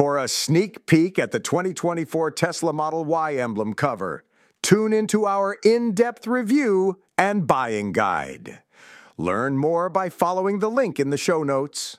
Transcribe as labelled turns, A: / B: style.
A: For a sneak peek at the 2024 Tesla Model Y emblem cover, tune into our in depth review and buying guide. Learn more by following the link in the show notes.